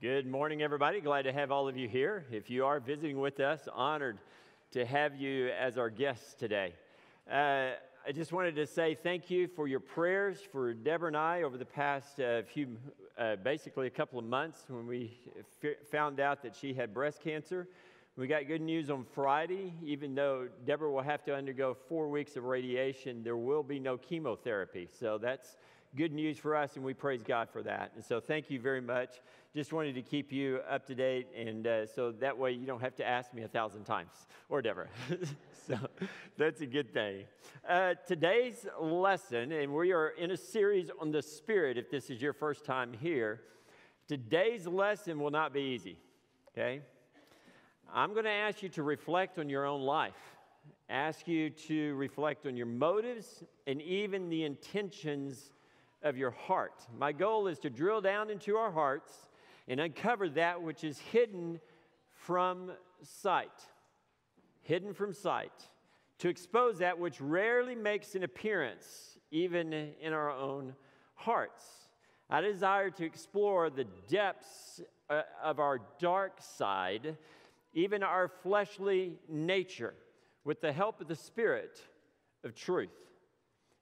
Good morning, everybody. Glad to have all of you here. If you are visiting with us, honored to have you as our guests today. Uh, I just wanted to say thank you for your prayers for Deborah and I over the past uh, few, uh, basically a couple of months when we f- found out that she had breast cancer. We got good news on Friday. Even though Deborah will have to undergo four weeks of radiation, there will be no chemotherapy. So that's good news for us, and we praise God for that. And so thank you very much. Just wanted to keep you up to date, and uh, so that way you don't have to ask me a thousand times or Deborah. so that's a good thing. Uh, today's lesson, and we are in a series on the Spirit, if this is your first time here. Today's lesson will not be easy, okay? I'm going to ask you to reflect on your own life, ask you to reflect on your motives and even the intentions of your heart. My goal is to drill down into our hearts and uncover that which is hidden from sight. Hidden from sight. To expose that which rarely makes an appearance, even in our own hearts. I desire to explore the depths uh, of our dark side even our fleshly nature, with the help of the Spirit of truth.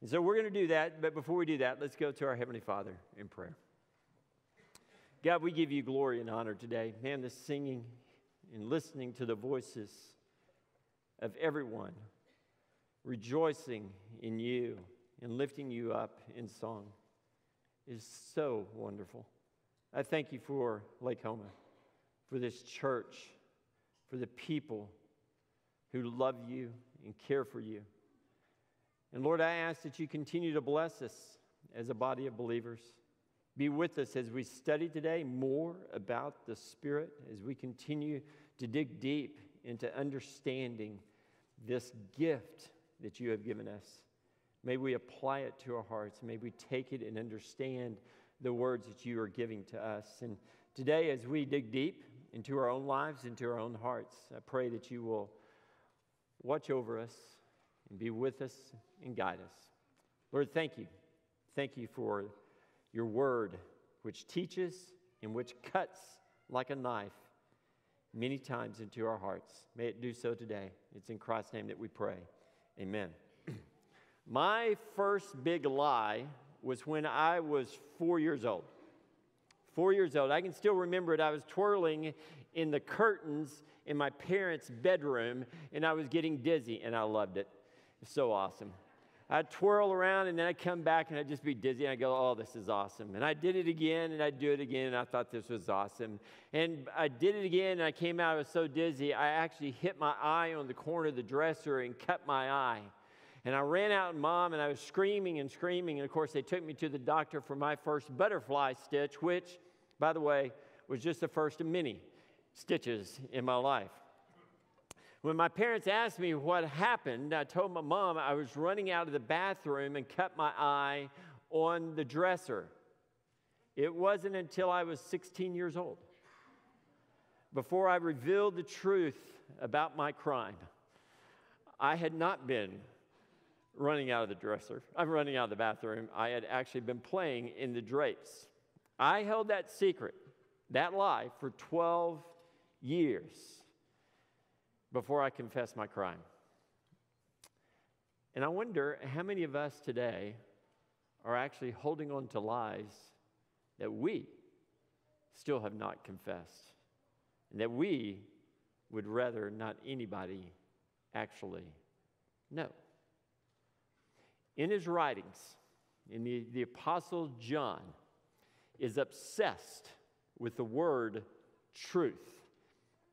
And so we're going to do that, but before we do that, let's go to our Heavenly Father in prayer. God, we give you glory and honor today. Man, the singing and listening to the voices of everyone, rejoicing in you and lifting you up in song is so wonderful. I thank you for Lakehoma, for this church for the people who love you and care for you. And Lord, I ask that you continue to bless us as a body of believers. Be with us as we study today more about the Spirit, as we continue to dig deep into understanding this gift that you have given us. May we apply it to our hearts. May we take it and understand the words that you are giving to us. And today, as we dig deep into our own lives, into our own hearts. I pray that you will watch over us and be with us and guide us. Lord, thank you. Thank you for your word, which teaches and which cuts like a knife many times into our hearts. May it do so today. It's in Christ's name that we pray. Amen. My first big lie was when I was four years old four years old. I can still remember it. I was twirling in the curtains in my parents' bedroom, and I was getting dizzy, and I loved it. It's so awesome. I'd twirl around, and then I'd come back, and I'd just be dizzy, and I'd go, oh, this is awesome. And I did it again, and I'd do it again, and I thought this was awesome. And I did it again, and I came out, I was so dizzy, I actually hit my eye on the corner of the dresser and cut my eye. And I ran out and mom, and I was screaming and screaming. And of course, they took me to the doctor for my first butterfly stitch, which by the way, was just the first of many stitches in my life. When my parents asked me what happened, I told my mom I was running out of the bathroom and cut my eye on the dresser. It wasn't until I was 16 years old before I revealed the truth about my crime. I had not been running out of the dresser. I'm running out of the bathroom. I had actually been playing in the drapes. I held that secret, that lie, for 12 years before I confess my crime. And I wonder how many of us today are actually holding on to lies that we still have not confessed, and that we would rather not anybody actually know. In his writings, in the, the Apostle John, is obsessed with the word truth.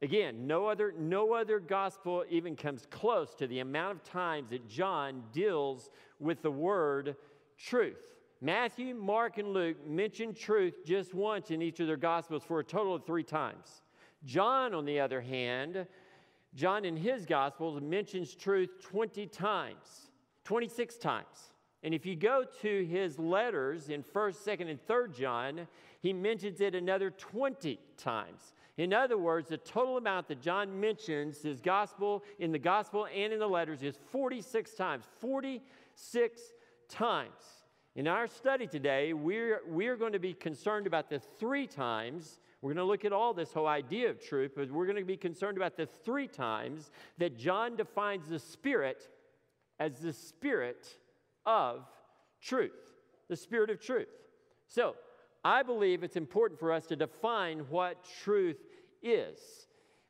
Again, no other, no other gospel even comes close to the amount of times that John deals with the word truth. Matthew, Mark, and Luke mention truth just once in each of their gospels for a total of three times. John, on the other hand, John in his gospels mentions truth 20 times, 26 times. And if you go to his letters in 1st, 2nd, and 3rd John, he mentions it another 20 times. In other words, the total amount that John mentions his gospel in the gospel and in the letters is 46 times. 46 times. In our study today, we're, we're going to be concerned about the three times. We're going to look at all this whole idea of truth, but we're going to be concerned about the three times that John defines the Spirit as the Spirit of truth. The Spirit of truth. So, I believe it's important for us to define what truth is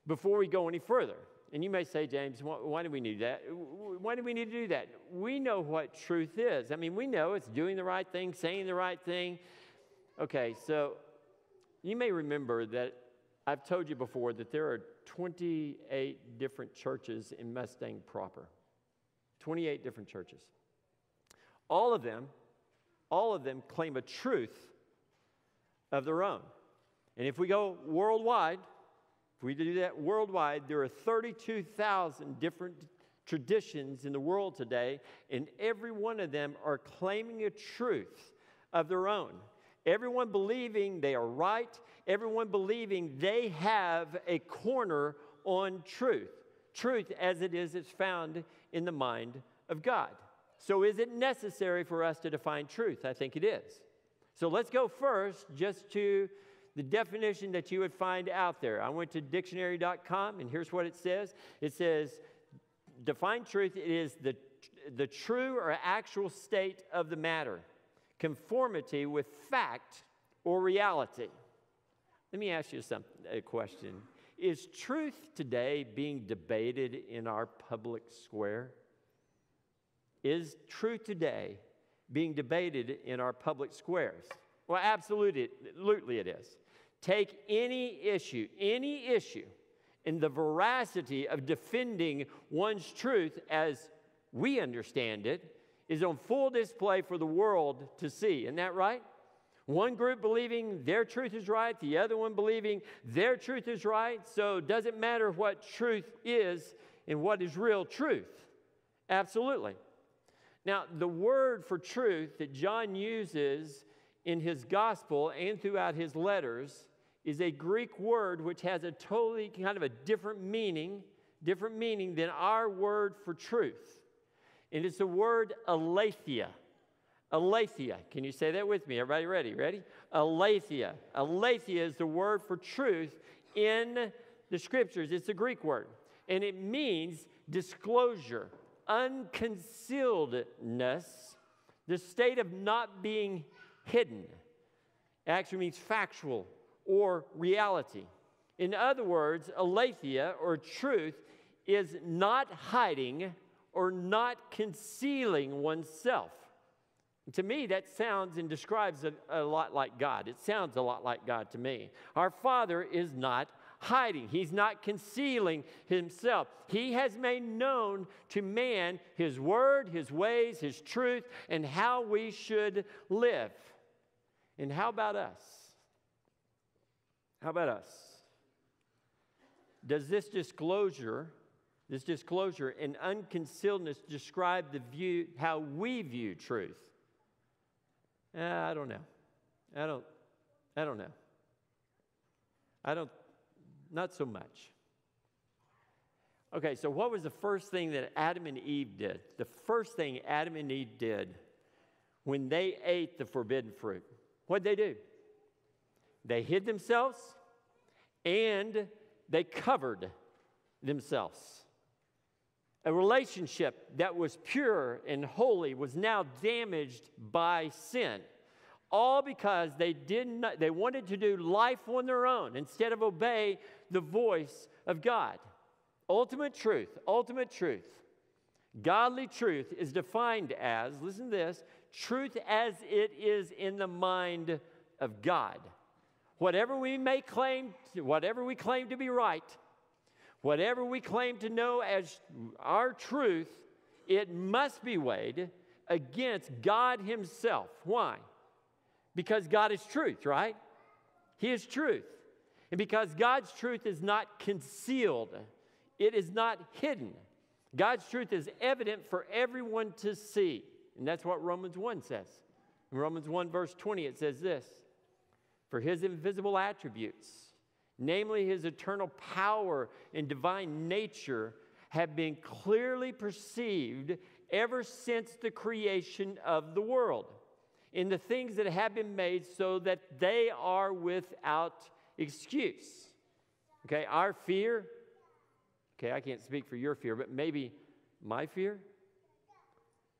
before we go any further. And you may say, James, why, do we need that? Why do we need to do that? We know what truth is. I mean, we know it's doing the right thing, saying the right thing. Okay, so you may remember that I've told you before that there are 28 different churches in Mustang proper. 28 different churches. All of them, all of them claim a truth of their own. And if we go worldwide, if we do that worldwide, there are 32,000 different traditions in the world today, and every one of them are claiming a truth of their own. Everyone believing they are right, everyone believing they have a corner on truth. Truth as it is, it's found in the mind of God. So, is it necessary for us to define truth? I think it is. So, let's go first just to the definition that you would find out there. I went to dictionary.com, and here's what it says it says, define truth, it is the, the true or actual state of the matter, conformity with fact or reality. Let me ask you some, a question. Is truth today being debated in our public square? Is truth today being debated in our public squares? Well, absolutely, it is take any issue, any issue, in the veracity of defending one's truth as we understand it is on full display for the world to see. Isn't that right? One group believing their truth is right, the other one believing their truth is right. So, it does it matter what truth is and what is real truth? Absolutely. Now, the word for truth that John uses in his gospel and throughout his letters is a Greek word which has a totally kind of a different meaning, different meaning than our word for truth. And it's the word aletheia. Aletheia. Can you say that with me? Everybody ready? Ready? Aletheia. Aletheia is the word for truth in the scriptures. It's a Greek word. And it means disclosure, unconcealedness, the state of not being hidden. It actually means factual, or reality. In other words, aletheia or truth is not hiding or not concealing oneself. To me, that sounds and describes a, a, lot like God. It sounds a lot like God to me. Our Father is not hiding, He's not concealing Himself. He has made known to man His word, His ways, His truth, and how we should live. And how about us? How about us? Does this disclosure, this disclosure and unconcealedness describe the view, how we view truth? Uh, I don't know. I don't, I don't know. I don't, not so much. Okay, so what was the first thing that Adam and Eve did? The first thing Adam and Eve did when they ate the forbidden fruit, what did they do? They hid themselves and they covered themselves. A relationship that was pure and holy was now damaged by sin. All because they didn't they wanted to do life on their own instead of obey the voice of God. Ultimate truth, ultimate truth. Godly truth is defined as, listen to this, truth as it is in the mind of God. Whatever we may claim, whatever we claim to be right, whatever we claim to know as our truth, it must be weighed against God Himself. Why? Because God is truth, right? He is truth. And because God's truth is not concealed, it is not hidden. God's truth is evident for everyone to see. And that's what Romans 1 says. In Romans 1, verse 20, it says this For his invisible attributes, namely his eternal power and divine nature, have been clearly perceived ever since the creation of the world in the things that have been made so that they are without excuse. Okay, our fear, okay, I can't speak for your fear, but maybe my fear,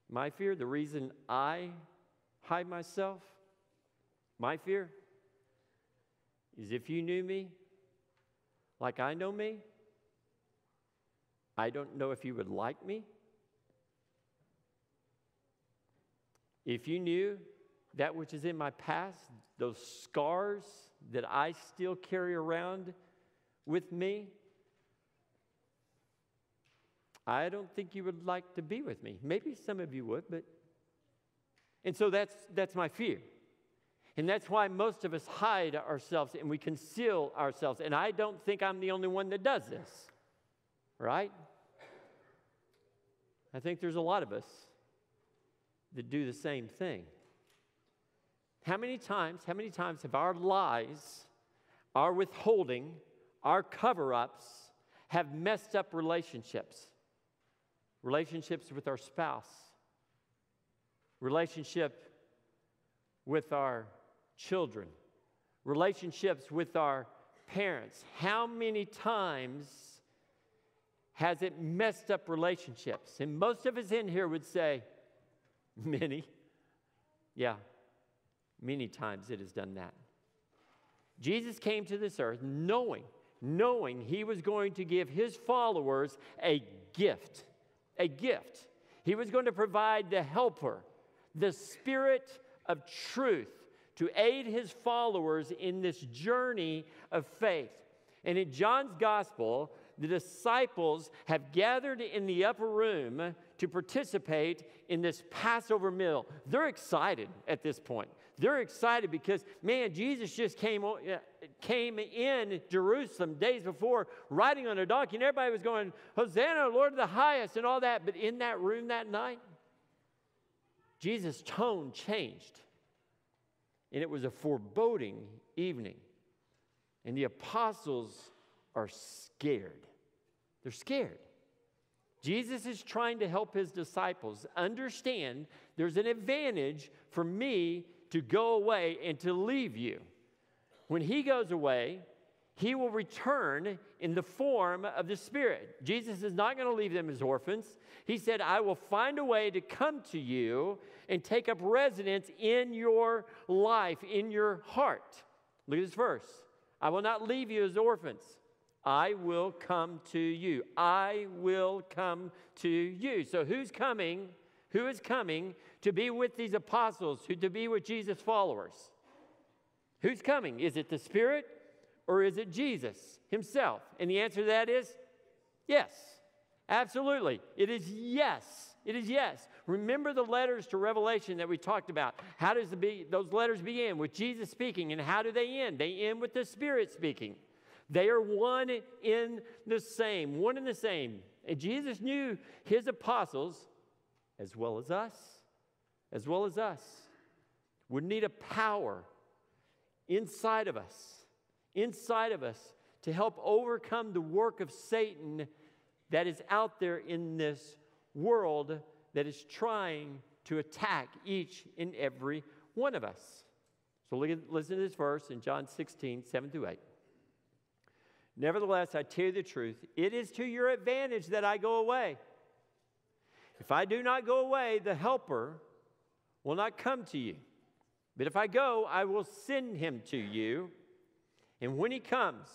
my fear, the reason I hide myself, my fear is if you knew me like I know me, I don't know if you would like me. If you knew that which is in my past, those scars that I still carry around with me, I don't think you would like to be with me. Maybe some of you would, but. And so that's, that's my fear. And that's why most of us hide ourselves and we conceal ourselves. And I don't think I'm the only one that does this, right? I think there's a lot of us that do the same thing. How many times, how many times have our lies, our withholding, our cover ups have messed up relationships? Relationships with our spouse, relationship with our children, relationships with our parents. How many times has it messed up relationships? And most of us in here would say, many. Yeah, many times it has done that. Jesus came to this earth knowing, knowing he was going to give his followers a gift. A gift. He was going to provide the helper, the spirit of truth to aid his followers in this journey of faith. And in John's gospel, the disciples have gathered in the upper room to participate in this Passover meal. They're excited at this point. They're excited because, man, Jesus just came, uh, came in Jerusalem days before riding on a donkey, and everybody was going, Hosanna, Lord of the highest, and all that. But in that room that night, Jesus' tone changed and it was a foreboding evening. And the apostles are scared. They're scared. Jesus is trying to help his disciples understand there's an advantage for me to go away and to leave you. When he goes away, he will return in the form of the Spirit. Jesus is not going to leave them as orphans. He said, I will find a way to come to you and take up residence in your life, in your heart. Look at this verse. I will not leave you as orphans. I will come to you. I will come to you. So who's coming? Who is coming to be with these apostles, who to be with Jesus' followers? Who's coming? Is it the Spirit or is it Jesus himself? And the answer to that is yes. Absolutely. It is yes. It is yes. Remember the letters to Revelation that we talked about. How does the be, those letters begin? With Jesus speaking. And how do they end? They end with the Spirit speaking. They are one in the same, one in the same. And Jesus knew his apostles, as well as us, as well as us, would need a power inside of us, inside of us, to help overcome the work of Satan that is out there in this world that is trying to attack each and every one of us. So at, listen to this verse in John 16, 7 through 8. Nevertheless, I tell you the truth, it is to your advantage that I go away. If I do not go away, the Helper will not come to you. But if I go, I will send him to you. And when he comes,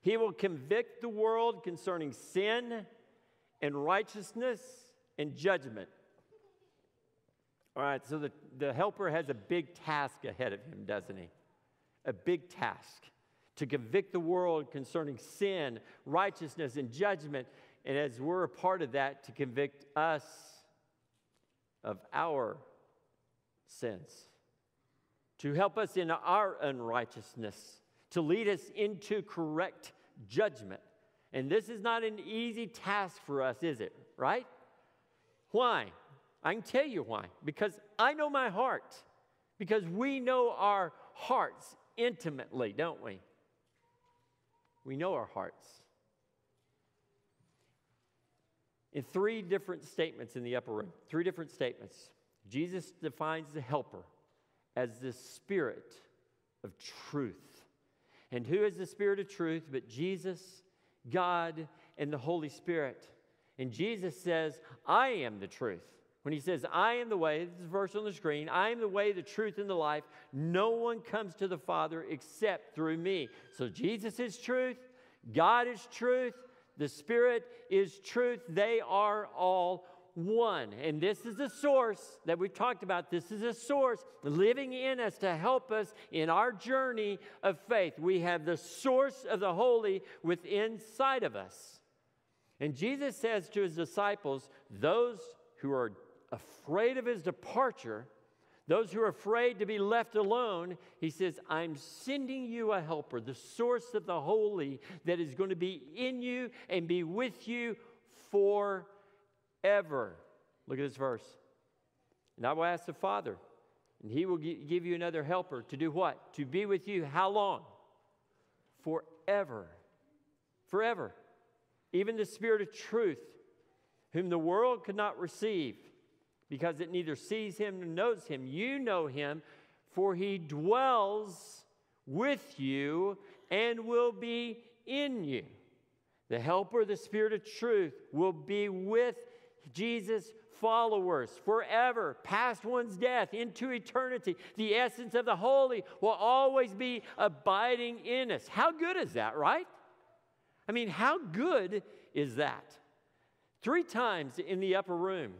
he will convict the world concerning sin and righteousness and judgment. All right, so the, the helper has a big task ahead of him, doesn't he? A big task to convict the world concerning sin, righteousness, and judgment. And as we're a part of that, to convict us of our sins, to help us in our unrighteousness, to lead us into correct judgment. And this is not an easy task for us, is it? Right? Why? I can tell you why. Because I know my heart. Because we know our hearts intimately, don't we? We know our hearts. In three different statements in the upper room, three different statements. Jesus defines the helper as the spirit of truth. And who is the spirit of truth but Jesus, God, and the Holy Spirit? And Jesus says, I am the truth. When he says, I am the way, this is verse on the screen, I am the way, the truth, and the life. No one comes to the Father except through me. So Jesus is truth, God is truth, the Spirit is truth. They are all one. And this is the source that we've talked about. This is a source living in us to help us in our journey of faith. We have the source of the holy within inside of us. And Jesus says to his disciples, those who are afraid of his departure, those who are afraid to be left alone, he says, I'm sending you a helper, the source of the holy that is going to be in you and be with you forever ever. Look at this verse. And I will ask the Father, and he will give you another helper to do what? To be with you how long? Forever. Forever. Even the Spirit of truth, whom the world could not receive, because it neither sees him nor knows him. You know him, for he dwells with you and will be in you. The helper, the Spirit of truth, will be with Jesus followers forever, past one's death, into eternity. The essence of the holy will always be abiding in us. How good is that, right? I mean, how good is that? Three times in the upper room,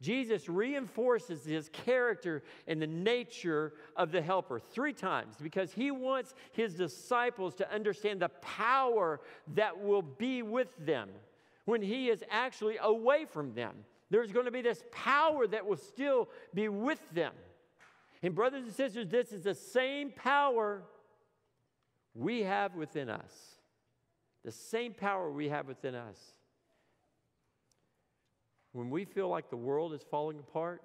Jesus reinforces his character and the nature of the helper three times because he wants his disciples to understand the power that will be with them when he is actually away from them. There's going to be this power that will still be with them. And, brothers and sisters, this is the same power we have within us. The same power we have within us. When we feel like the world is falling apart,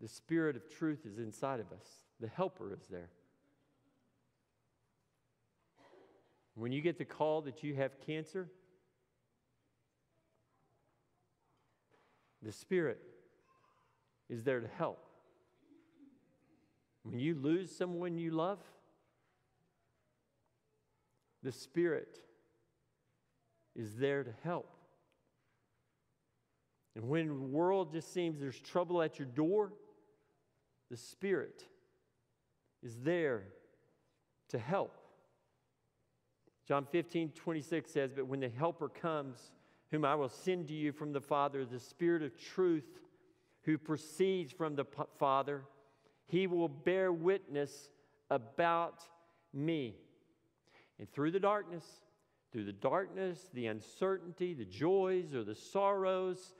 the Spirit of truth is inside of us, the Helper is there. When you get the call that you have cancer, the Spirit is there to help. When you lose someone you love, the Spirit is there to help. And when the world just seems there's trouble at your door, the Spirit is there to help. John 15, 26 says, But when the Helper comes, whom I will send to you from the Father, the Spirit of truth, who proceeds from the Father, he will bear witness about me. And through the darkness, through the darkness, the uncertainty, the joys, or the sorrows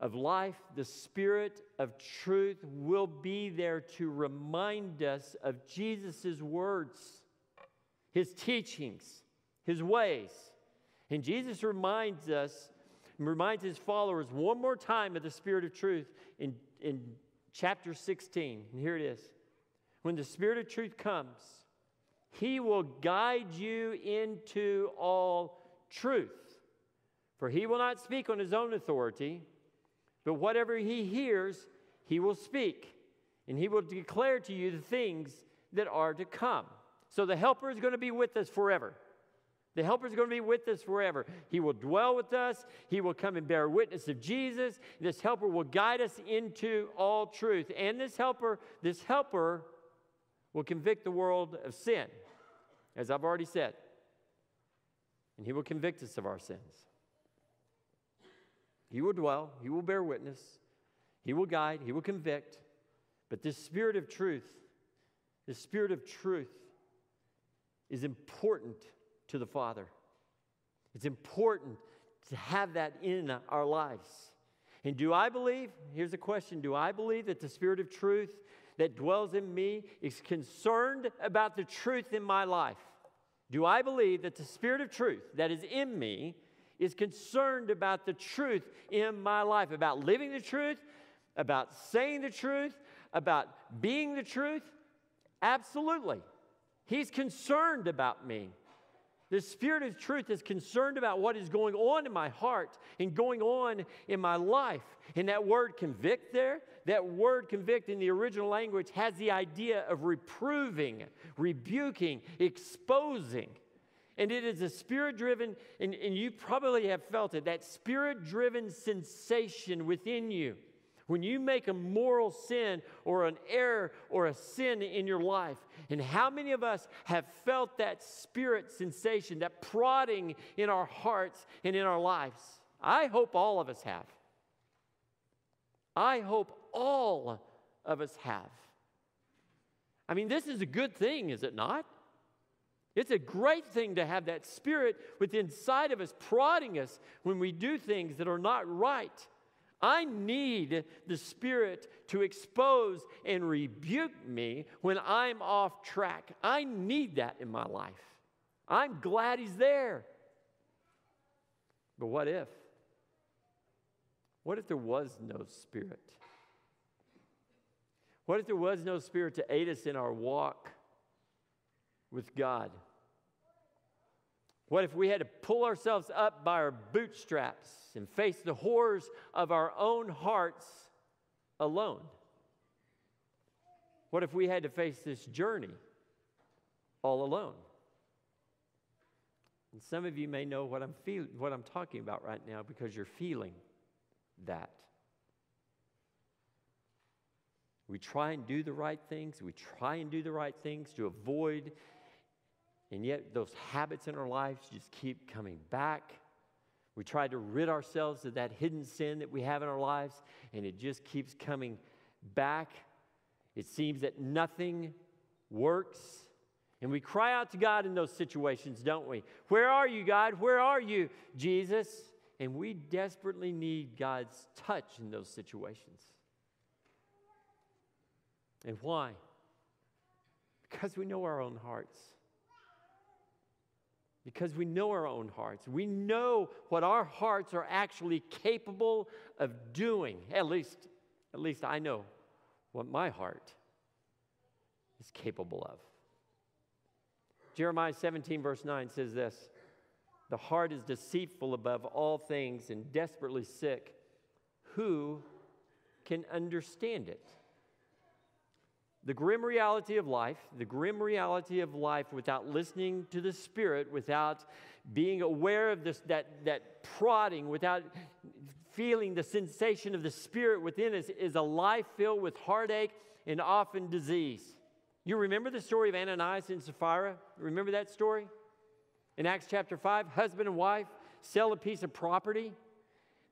of life, the Spirit of truth will be there to remind us of Jesus' words, his teachings his ways. And Jesus reminds us, reminds his followers one more time of the Spirit of truth in, in chapter 16. And here it is. When the Spirit of truth comes, he will guide you into all truth. For he will not speak on his own authority, but whatever he hears, he will speak. And he will declare to you the things that are to come. So the Helper is going to be with us forever. The Helper is going to be with us forever. He will dwell with us. He will come and bear witness of Jesus. This Helper will guide us into all truth. And this Helper, this Helper will convict the world of sin, as I've already said. And He will convict us of our sins. He will dwell. He will bear witness. He will guide. He will convict. But this Spirit of truth, this Spirit of truth is important to the Father. It's important to have that in our lives. And do I believe, here's a question do I believe that the Spirit of truth that dwells in me is concerned about the truth in my life? Do I believe that the Spirit of truth that is in me is concerned about the truth in my life, about living the truth, about saying the truth, about being the truth? Absolutely. He's concerned about me. The Spirit of truth is concerned about what is going on in my heart and going on in my life. And that word convict there, that word convict in the original language has the idea of reproving, rebuking, exposing. And it is a spirit driven, and, and you probably have felt it, that spirit driven sensation within you. When you make a moral sin or an error or a sin in your life, and how many of us have felt that spirit sensation, that prodding in our hearts and in our lives? I hope all of us have. I hope all of us have. I mean, this is a good thing, is it not? It's a great thing to have that spirit within inside of us prodding us when we do things that are not right. I need the Spirit to expose and rebuke me when I'm off track. I need that in my life. I'm glad He's there. But what if? What if there was no Spirit? What if there was no Spirit to aid us in our walk with God? What if we had to pull ourselves up by our bootstraps and face the horrors of our own hearts alone? What if we had to face this journey all alone? And some of you may know what I'm feeling, what I'm talking about right now because you're feeling that. We try and do the right things. We try and do the right things to avoid and yet, those habits in our lives just keep coming back. We try to rid ourselves of that hidden sin that we have in our lives, and it just keeps coming back. It seems that nothing works. And we cry out to God in those situations, don't we? Where are you, God? Where are you, Jesus? And we desperately need God's touch in those situations. And why? Because we know our own hearts because we know our own hearts. We know what our hearts are actually capable of doing. At least, at least I know what my heart is capable of. Jeremiah 17, verse 9 says this The heart is deceitful above all things and desperately sick. Who can understand it? The grim reality of life, the grim reality of life without listening to the Spirit, without being aware of this, that, that prodding, without feeling the sensation of the Spirit within us, is a life filled with heartache and often disease. You remember the story of Ananias and Sapphira? Remember that story? In Acts chapter 5, husband and wife sell a piece of property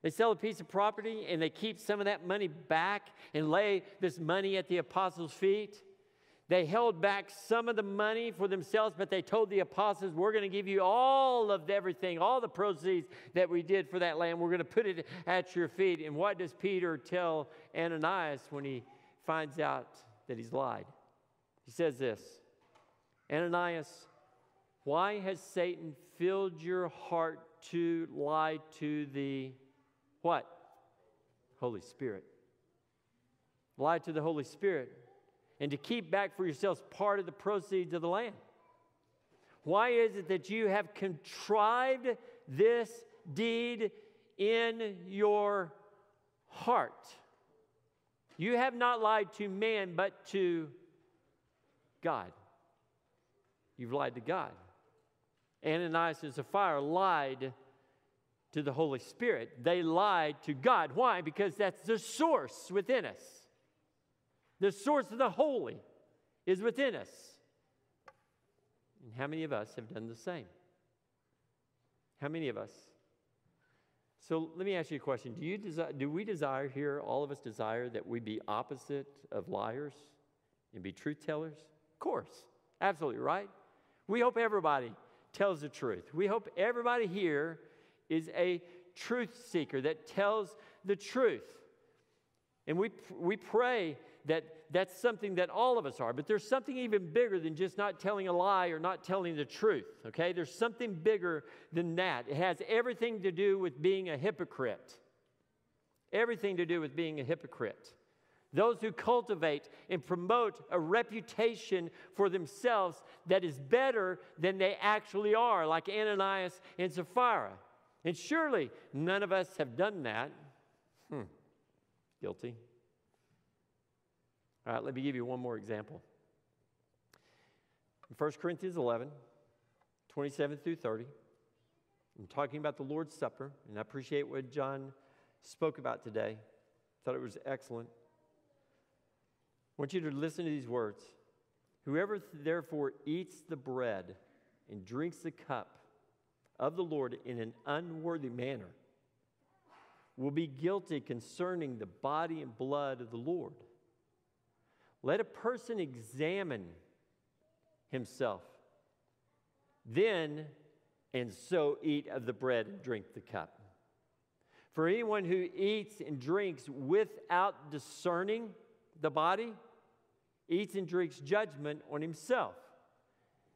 they sell a piece of property and they keep some of that money back and lay this money at the apostles' feet. They held back some of the money for themselves, but they told the apostles, We're going to give you all of everything, all the proceeds that we did for that land. We're going to put it at your feet. And what does Peter tell Ananias when he finds out that he's lied? He says this Ananias, why has Satan filled your heart to lie to the what? Holy Spirit. Lie to the Holy Spirit and to keep back for yourselves part of the proceeds of the land. Why is it that you have contrived this deed in your heart? You have not lied to man, but to God. You've lied to God. Ananias and Sapphira lied to the Holy Spirit. They lied to God. Why? Because that's the source within us. The source of the holy is within us. And how many of us have done the same? How many of us? So let me ask you a question. Do, you desi- do we desire here, all of us desire that we be opposite of liars and be truth tellers? Of course. Absolutely, right? We hope everybody tells the truth. We hope everybody here is a truth seeker that tells the truth. And we, we pray that that's something that all of us are. But there's something even bigger than just not telling a lie or not telling the truth, okay? There's something bigger than that. It has everything to do with being a hypocrite. Everything to do with being a hypocrite. those who cultivate and promote a reputation for themselves that is better than they actually are, like Ananias and Sapphira. And surely none of us have done that. Hmm. Guilty. All right, let me give you one more example. In 1 Corinthians 11, 27 through 30, I'm talking about the Lord's Supper, and I appreciate what John spoke about today. Thought it was excellent. I want you to listen to these words. Whoever therefore eats the bread and drinks the cup of the Lord in an unworthy manner will be guilty concerning the body and blood of the Lord. Let a person examine himself, then and so eat of the bread and drink the cup. For anyone who eats and drinks without discerning the body eats and drinks judgment on himself.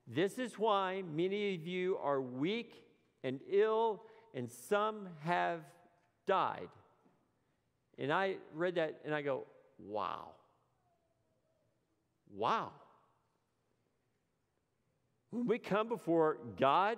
This is why many of you are weak and ill, and some have died. And I read that and I go, wow. Wow. When we come before God,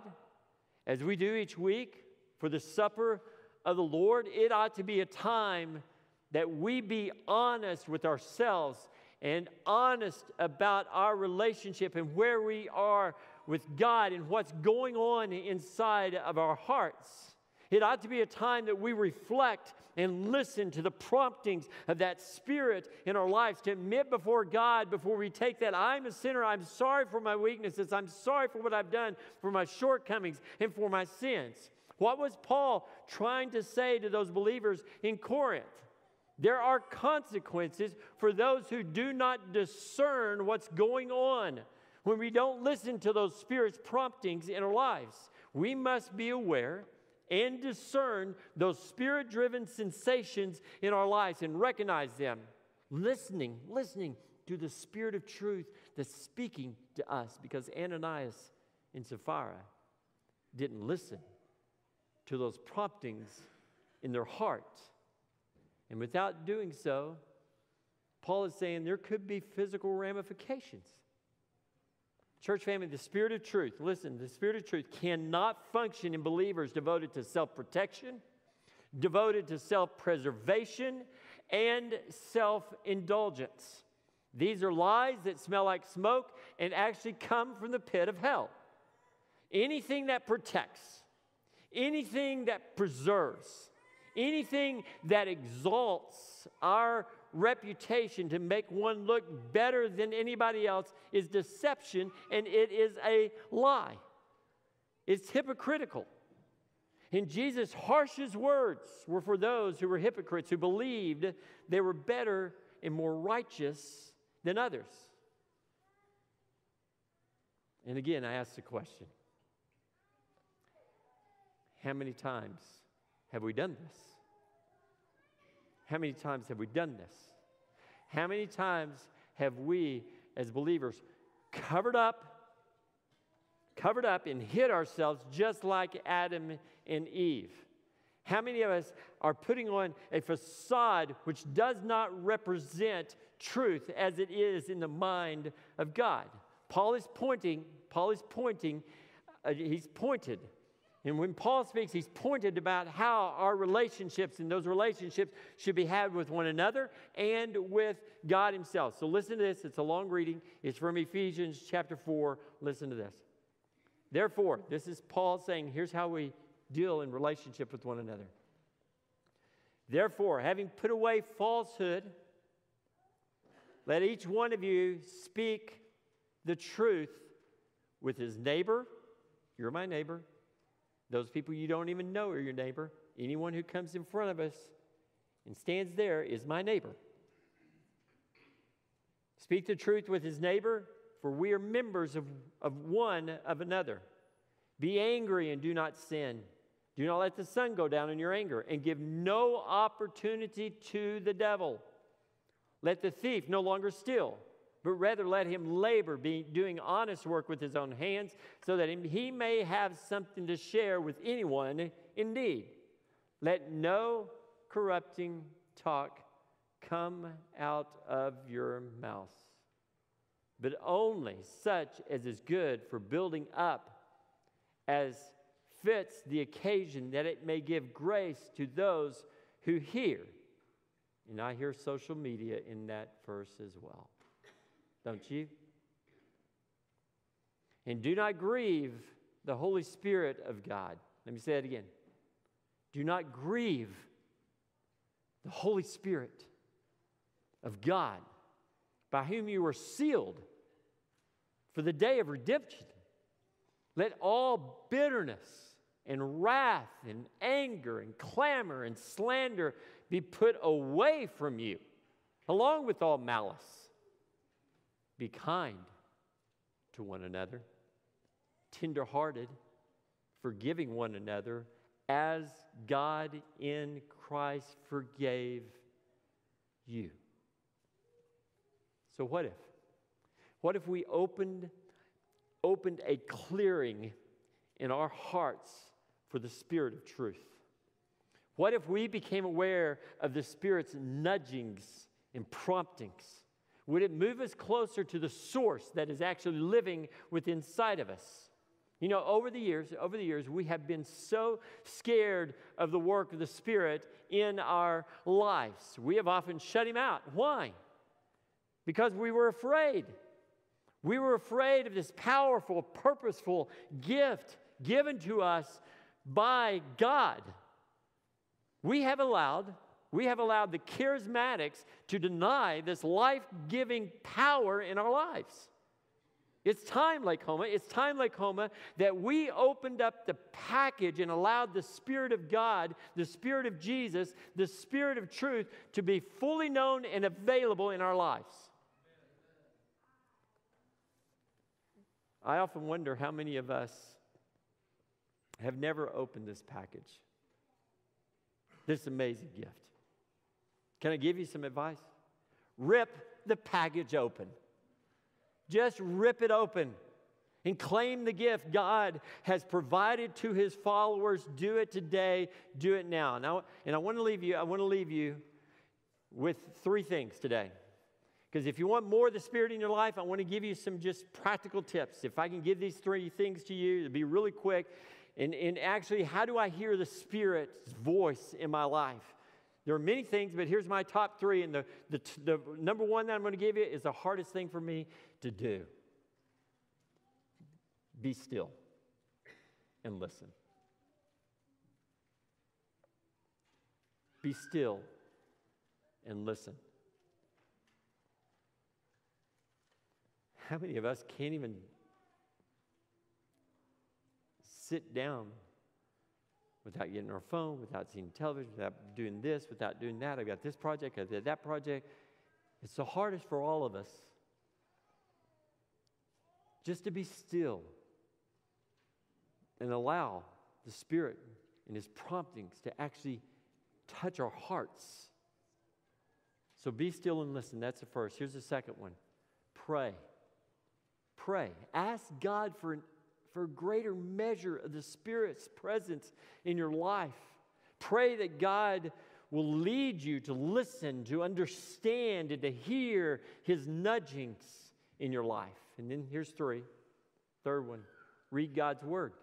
as we do each week for the supper of the Lord, it ought to be a time that we be honest with ourselves and honest about our relationship and where we are with God and what's going on inside of our hearts. It ought to be a time that we reflect and listen to the promptings of that Spirit in our lives to admit before God before we take that I'm a sinner. I'm sorry for my weaknesses. I'm sorry for what I've done, for my shortcomings, and for my sins. What was Paul trying to say to those believers in Corinth? There are consequences for those who do not discern what's going on when we don't listen to those Spirit's promptings in our lives. We must be aware and discern those spirit driven sensations in our lives and recognize them. Listening, listening to the Spirit of truth that's speaking to us because Ananias and Sapphira didn't listen to those promptings in their heart. And without doing so, Paul is saying there could be physical ramifications. Church family, the Spirit of truth, listen, the Spirit of truth cannot function in believers devoted to self protection, devoted to self preservation, and self indulgence. These are lies that smell like smoke and actually come from the pit of hell. Anything that protects, anything that preserves, anything that exalts our reputation to make one look better than anybody else is deception and it is a lie. It's hypocritical. And Jesus' harshest words were for those who were hypocrites, who believed they were better and more righteous than others. And again, I ask the question how many times have we done this? How many times have we done this? How many times have we, as believers, covered up, covered up and hid ourselves just like Adam and Eve? How many of us are putting on a facade which does not represent truth as it is in the mind of God? Paul is pointing, Paul is pointing, uh, he's pointed and when Paul speaks, he's pointed about how our relationships and those relationships should be had with one another and with God himself. So listen to this. It's a long reading. It's from Ephesians chapter 4. Listen to this. Therefore, this is Paul saying, here's how we deal in relationship with one another. Therefore, having put away falsehood, let each one of you speak the truth with his neighbor. You're my neighbor those people you don't even know are your neighbor. Anyone who comes in front of us and stands there is my neighbor. Speak the truth with his neighbor, for we are members of, of one of another. Be angry and do not sin. Do not let the sun go down in your anger, and give no opportunity to the devil. Let the thief no longer steal but rather let him labor, be doing honest work with his own hands, so that he may have something to share with anyone in need. Let no corrupting talk come out of your mouth, but only such as is good for building up as fits the occasion, that it may give grace to those who hear. And I hear social media in that verse as well. Don't you? And do not grieve the Holy Spirit of God. Let me say it again. Do not grieve the Holy Spirit of God, by whom you were sealed for the day of redemption. Let all bitterness and wrath and anger and clamor and slander be put away from you, along with all malice. Be kind to one another, tenderhearted, forgiving one another, as God in Christ forgave you. So, what if? What if we opened, opened a clearing in our hearts for the Spirit of truth? What if we became aware of the Spirit's nudgings and promptings? Would it move us closer to the source that is actually living within inside of us? You know, over the years, over the years, we have been so scared of the work of the Spirit in our lives. We have often shut him out. Why? Because we were afraid. We were afraid of this powerful, purposeful gift given to us by God. We have allowed we have allowed the charismatics to deny this life-giving power in our lives. It's time, Homa, it's time, Homa, that we opened up the package and allowed the Spirit of God, the Spirit of Jesus, the Spirit of truth to be fully known and available in our lives. I often wonder how many of us have never opened this package, this amazing gift. Can I give you some advice? Rip the package open. Just rip it open and claim the gift God has provided to his followers. Do it today, do it now. Now, and I want to leave you, I want to leave you with three things today. Because if you want more of the Spirit in your life, I want to give you some just practical tips. If I can give these three things to you, it'll be really quick. And, and actually, how do I hear the Spirit's voice in my life? There are many things, but here's my top three. And the, the, the number one that I'm going to give you is the hardest thing for me to do be still and listen. Be still and listen. How many of us can't even sit down without getting our phone, without seeing television, without doing this, without doing that. I've got this project, I've got that project. It's the hardest for all of us. Just to be still and allow the Spirit and His promptings to actually touch our hearts. So be still and listen. That's the first. Here's the second one pray. Pray. Ask God for an for a greater measure of the Spirit's presence in your life. Pray that God will lead you to listen, to understand, and to hear His nudgings in your life. And then here's three. Third one read God's Word.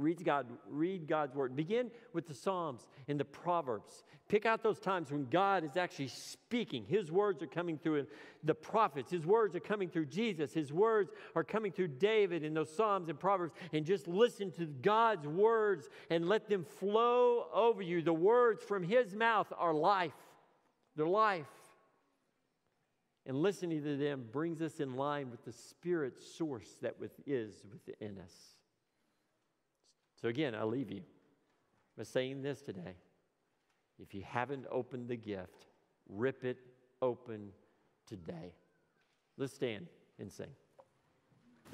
Read, God, read God's word. Begin with the Psalms and the Proverbs. Pick out those times when God is actually speaking. His words are coming through the prophets. His words are coming through Jesus. His words are coming through David in those Psalms and Proverbs. And just listen to God's words and let them flow over you. The words from His mouth are life. They're life. And listening to them brings us in line with the Spirit source that is within us. So again, I leave you by saying this today. If you haven't opened the gift, rip it open today. Let's stand and sing.